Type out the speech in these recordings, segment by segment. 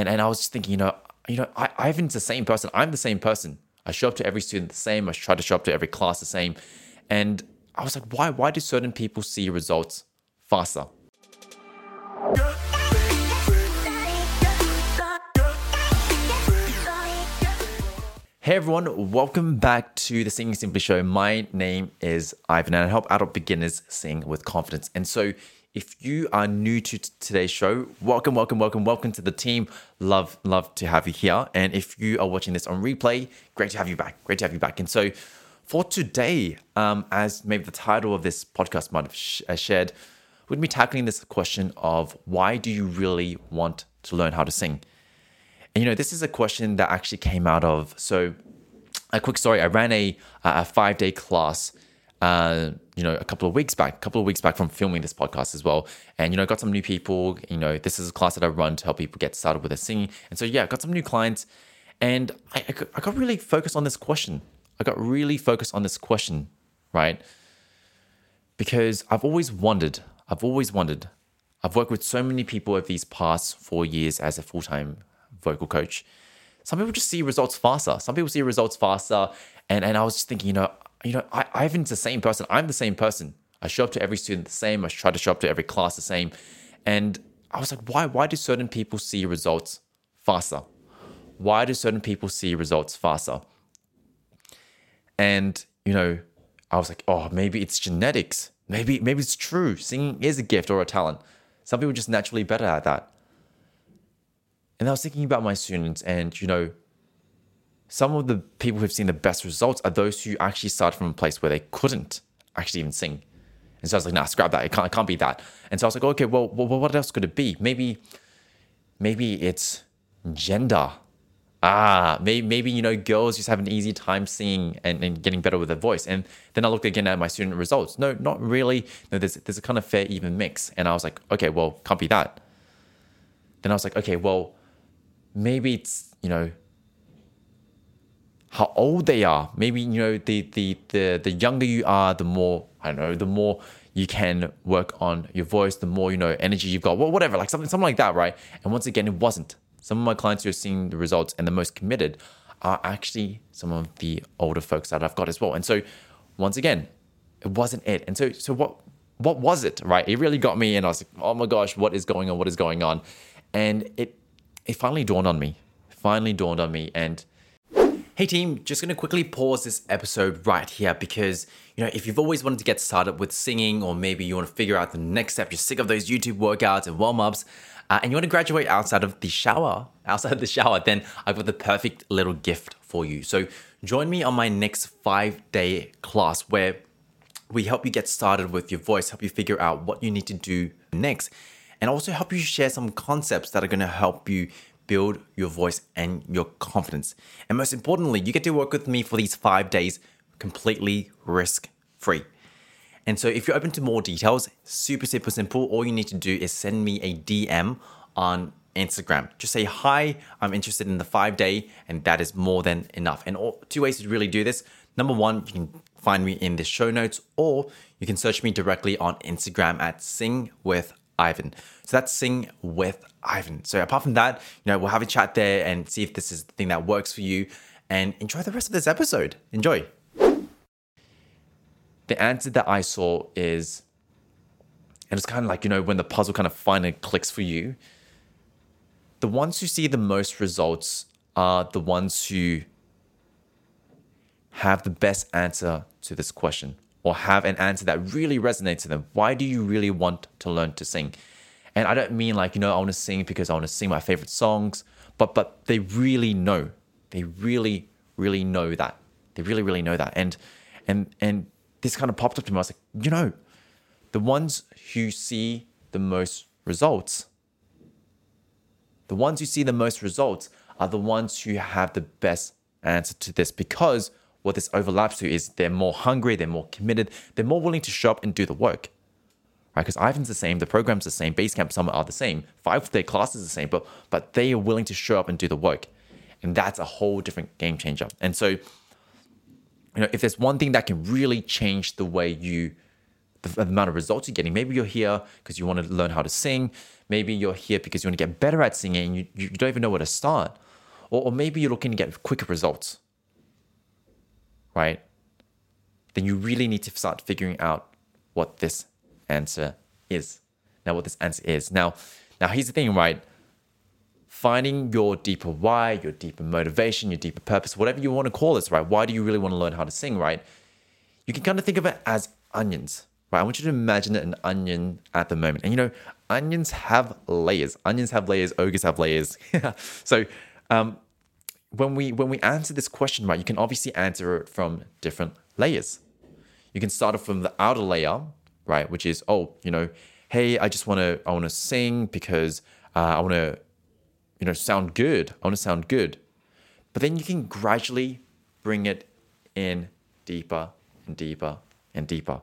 And and I was just thinking, you know, you know, I, Ivan's the same person. I'm the same person. I show up to every student the same. I try to show up to every class the same. And I was like, why why do certain people see results faster? Hey everyone, welcome back to the Singing Simply Show. My name is Ivan and I help adult beginners sing with confidence. And so if you are new to t- today's show, welcome, welcome, welcome, welcome to the team. Love, love to have you here. And if you are watching this on replay, great to have you back. Great to have you back. And so for today, um, as maybe the title of this podcast might have sh- uh, shared, we're be tackling this question of why do you really want to learn how to sing? And you know, this is a question that actually came out of. So, a quick story: I ran a a five day class, uh, you know, a couple of weeks back, a couple of weeks back from filming this podcast as well. And you know, got some new people. You know, this is a class that I run to help people get started with their singing. And so, yeah, got some new clients, and I, I got, really focused on this question. I got really focused on this question, right? Because I've always wondered. I've always wondered. I've worked with so many people over these past four years as a full time vocal coach. Some people just see results faster. Some people see results faster. And, and I was just thinking, you know, you know, I, Ivan's the same person. I'm the same person. I show up to every student the same. I try to show up to every class the same. And I was like, why, why do certain people see results faster? Why do certain people see results faster? And, you know, I was like, oh, maybe it's genetics. Maybe, maybe it's true. Singing is a gift or a talent. Some people are just naturally better at that. And I was thinking about my students, and you know, some of the people who've seen the best results are those who actually started from a place where they couldn't actually even sing. And so I was like, nah, scrap that. It can't, it can't be that. And so I was like, okay, well, well, what else could it be? Maybe, maybe it's gender. Ah, maybe, maybe, you know, girls just have an easy time singing and, and getting better with their voice. And then I looked again at my student results. No, not really. No, there's, there's a kind of fair, even mix. And I was like, okay, well, can't be that. Then I was like, okay, well, maybe it's you know how old they are. Maybe you know the the the, the younger you are the more i don't know the more you can work on your voice the more you know energy you've got well, whatever like something something like that right? And once again it wasn't. Some of my clients who are seeing the results and the most committed are actually some of the older folks that i've got as well. And so once again it wasn't it. And so so what what was it right? It really got me and i was like oh my gosh what is going on? What is going on? And it it finally dawned on me. Finally dawned on me. And hey, team, just gonna quickly pause this episode right here because, you know, if you've always wanted to get started with singing, or maybe you wanna figure out the next step, you're sick of those YouTube workouts and warm ups, uh, and you wanna graduate outside of the shower, outside of the shower, then I've got the perfect little gift for you. So join me on my next five day class where we help you get started with your voice, help you figure out what you need to do next and also help you share some concepts that are going to help you build your voice and your confidence. And most importantly, you get to work with me for these five days completely risk free. And so, if you're open to more details, super, super simple. All you need to do is send me a DM on Instagram. Just say, Hi, I'm interested in the five day, and that is more than enough. And all, two ways to really do this. Number one, you can find me in the show notes, or you can search me directly on Instagram at Sing with Ivan. So that's Sing with Ivan. So apart from that, you know, we'll have a chat there and see if this is the thing that works for you and enjoy the rest of this episode. Enjoy. The answer that I saw is, and it's kind of like, you know, when the puzzle kind of finally clicks for you, the ones who see the most results are the ones who have the best answer to this question or have an answer that really resonates to them. Why do you really want to learn to sing? And I don't mean like, you know, I want to sing because I want to sing my favorite songs, but but they really know. They really, really know that. They really, really know that. And and and this kind of popped up to me. I was like, you know, the ones who see the most results, the ones who see the most results are the ones who have the best answer to this because what this overlaps to is they're more hungry, they're more committed, they're more willing to show up and do the work. Right? Because Ivan's the same, the program's the same, Basecamp Summit are the same, five day classes the same, but but they are willing to show up and do the work. And that's a whole different game changer. And so, you know, if there's one thing that can really change the way you the, amount of results you're getting, maybe you're here because you want to learn how to sing, Maybe you're here because you want to get better at singing and you, you don't even know where to start. Or, or maybe you're looking to get quicker results, right? Then you really need to start figuring out what this answer is. Now, what this answer is. Now, now here's the thing, right? Finding your deeper why, your deeper motivation, your deeper purpose, whatever you want to call this, right? Why do you really want to learn how to sing, right? You can kind of think of it as onions, right? I want you to imagine an onion at the moment. And you know, onions have layers. Onions have layers, ogres have layers. so um, when we when we answer this question, right, you can obviously answer it from different layers. You can start off from the outer layer, right, which is oh, you know, hey, I just want to I want to sing because uh, I want to, you know, sound good. I want to sound good. But then you can gradually bring it in deeper and deeper and deeper.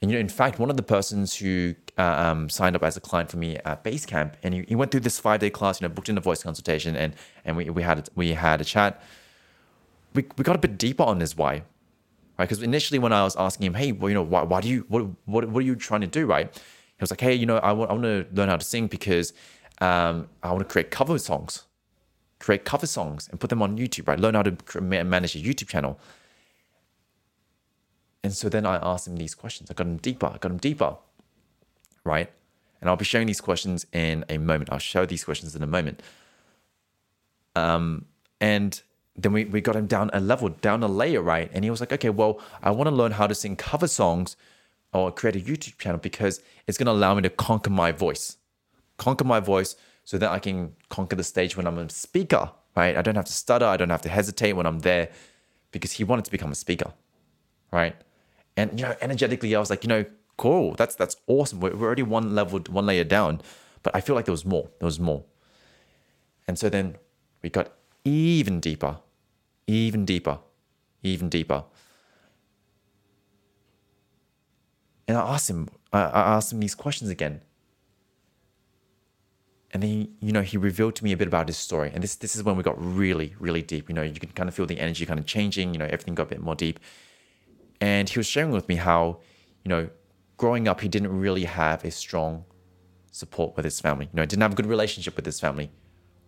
And you know, in fact, one of the persons who uh, um, signed up as a client for me at Basecamp, and he, he went through this five day class, you know, booked in a voice consultation, and and we, we had we had a chat. We, we got a bit deeper on his why, right? Because initially, when I was asking him, hey, well, you know, why, why do you what, what what are you trying to do, right? He was like, hey, you know, I want I want to learn how to sing because um, I want to create cover songs, create cover songs, and put them on YouTube, right? Learn how to manage a YouTube channel. And so then I asked him these questions. I got him deeper. I got him deeper, right? And I'll be showing these questions in a moment. I'll show these questions in a moment. Um, and then we, we got him down a level, down a layer, right? And he was like, okay, well, I want to learn how to sing cover songs or create a YouTube channel because it's going to allow me to conquer my voice, conquer my voice so that I can conquer the stage when I'm a speaker, right? I don't have to stutter. I don't have to hesitate when I'm there because he wanted to become a speaker, right? And you know, energetically, I was like, you know, cool. That's that's awesome. We're, we're already one level, one layer down, but I feel like there was more. There was more. And so then we got even deeper, even deeper, even deeper. And I asked him, I, asked him these questions again. And then, he, you know, he revealed to me a bit about his story. And this, this is when we got really, really deep. You know, you can kind of feel the energy kind of changing. You know, everything got a bit more deep. And he was sharing with me how, you know, growing up, he didn't really have a strong support with his family. You know, didn't have a good relationship with his family,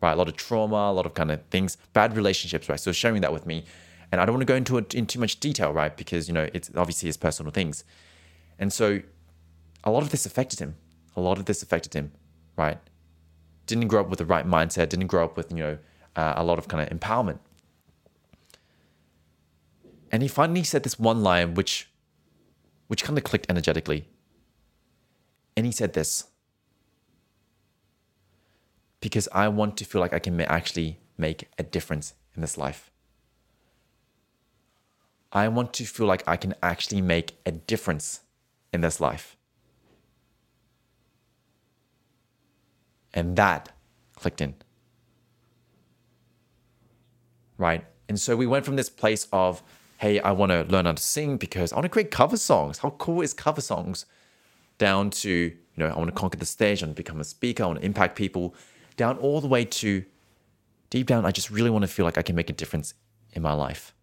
right? A lot of trauma, a lot of kind of things, bad relationships, right? So sharing that with me. And I don't want to go into it in too much detail, right? Because, you know, it's obviously his personal things. And so a lot of this affected him. A lot of this affected him, right? Didn't grow up with the right mindset, didn't grow up with, you know, uh, a lot of kind of empowerment. And he finally said this one line which which kind of clicked energetically. And he said this because I want to feel like I can actually make a difference in this life. I want to feel like I can actually make a difference in this life. And that clicked in. Right? And so we went from this place of hey, I want to learn how to sing because I want to create cover songs. How cool is cover songs? Down to, you know, I want to conquer the stage, I want to become a speaker, I want to impact people, down all the way to deep down, I just really want to feel like I can make a difference in my life.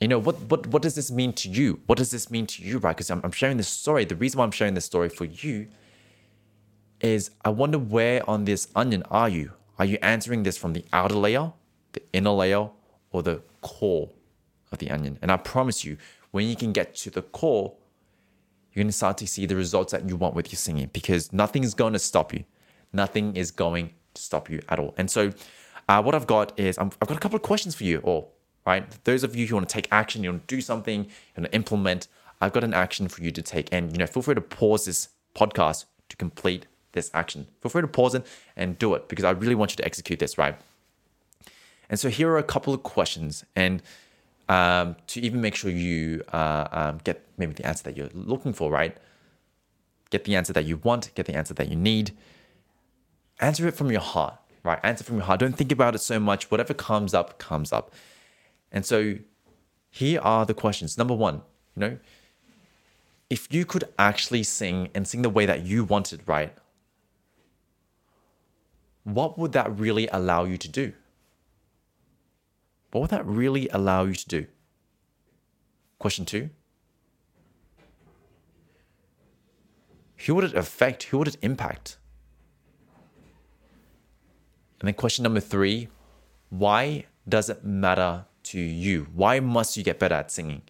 You know, what, what, what does this mean to you? What does this mean to you, right? Because I'm, I'm sharing this story. The reason why I'm sharing this story for you is I wonder where on this onion are you? Are you answering this from the outer layer the inner layer or the core of the onion. And I promise you, when you can get to the core, you're going to start to see the results that you want with your singing because nothing is going to stop you. Nothing is going to stop you at all. And so, uh, what I've got is i have got a couple of questions for you all, right? Those of you who want to take action, you want to do something, you want to implement, I've got an action for you to take. And, you know, feel free to pause this podcast to complete this action. Feel free to pause it and do it because I really want you to execute this, right? And so here are a couple of questions, and um, to even make sure you uh, um, get maybe the answer that you're looking for, right? Get the answer that you want, get the answer that you need. Answer it from your heart, right? Answer from your heart. Don't think about it so much. Whatever comes up, comes up. And so here are the questions. Number one, you know, if you could actually sing and sing the way that you wanted, right? What would that really allow you to do? What would that really allow you to do? Question two Who would it affect? Who would it impact? And then question number three why does it matter to you? Why must you get better at singing?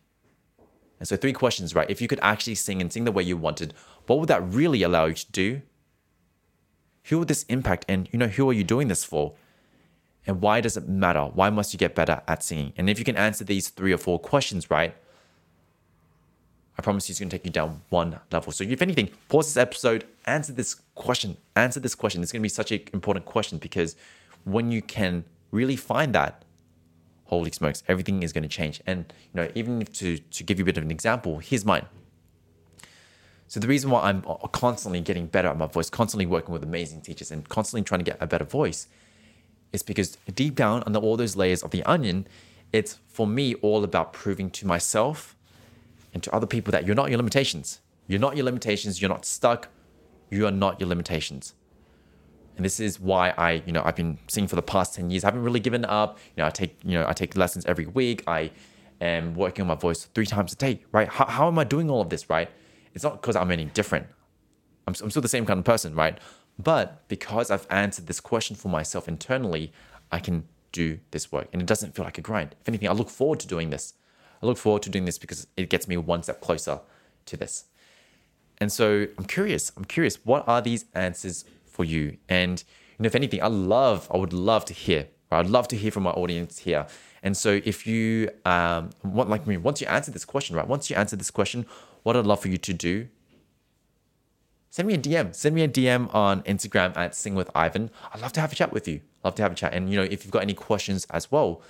And so, three questions, right? If you could actually sing and sing the way you wanted, what would that really allow you to do? Who would this impact? And, you know, who are you doing this for? And why does it matter? Why must you get better at singing? And if you can answer these three or four questions, right? I promise you it's going to take you down one level. So, if anything, pause this episode, answer this question, answer this question. It's going to be such an important question because when you can really find that, holy smokes, everything is going to change. And you know, even to to give you a bit of an example, here's mine. So the reason why I'm constantly getting better at my voice, constantly working with amazing teachers, and constantly trying to get a better voice, is because deep down under all those layers of the onion, it's for me all about proving to myself and to other people that you're not your limitations. You're not your limitations. You're not stuck. You are not your limitations. And this is why I, you know, I've been singing for the past 10 years. I haven't really given up. You know, I take, you know, I take lessons every week. I am working on my voice three times a day, right? How, how am I doing all of this, right? It's not because I'm any different. I'm, I'm still the same kind of person, right? But because I've answered this question for myself internally, I can do this work and it doesn't feel like a grind. If anything, I look forward to doing this. I look forward to doing this because it gets me one step closer to this. And so I'm curious, I'm curious, what are these answers for you? And you know, if anything, I love, I would love to hear? I'd love to hear from my audience here. And so if you um want like me, once you answer this question, right? Once you answer this question, what I'd love for you to do send me a DM. Send me a DM on Instagram at Sing with Ivan. I'd love to have a chat with you. Love to have a chat. And you know, if you've got any questions as well,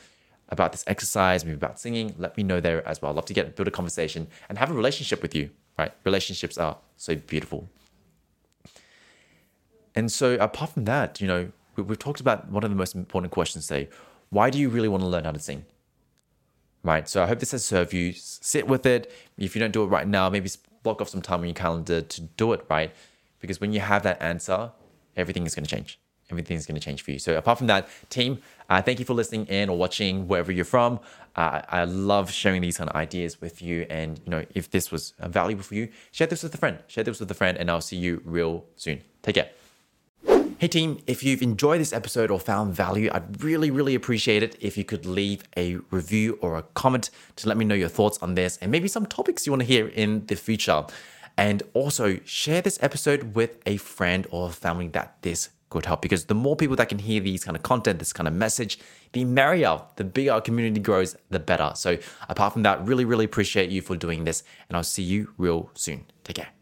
about this exercise, maybe about singing, let me know there as well. I'd love to get build a conversation and have a relationship with you, right? Relationships are so beautiful. And so apart from that, you know, we, we've talked about one of the most important questions today. Why do you really want to learn how to sing? Right. So I hope this has served you. Sit with it. If you don't do it right now, maybe block off some time on your calendar to do it, right? Because when you have that answer, everything is going to change Everything is going to change for you. So apart from that, team, uh, thank you for listening in or watching wherever you're from. Uh, I love sharing these kind of ideas with you. And you know, if this was valuable for you, share this with a friend. Share this with a friend, and I'll see you real soon. Take care. Hey team, if you've enjoyed this episode or found value, I'd really, really appreciate it if you could leave a review or a comment to let me know your thoughts on this and maybe some topics you want to hear in the future. And also share this episode with a friend or family that this could help because the more people that can hear these kind of content, this kind of message, the merrier, the bigger our community grows, the better. So, apart from that, really, really appreciate you for doing this, and I'll see you real soon. Take care.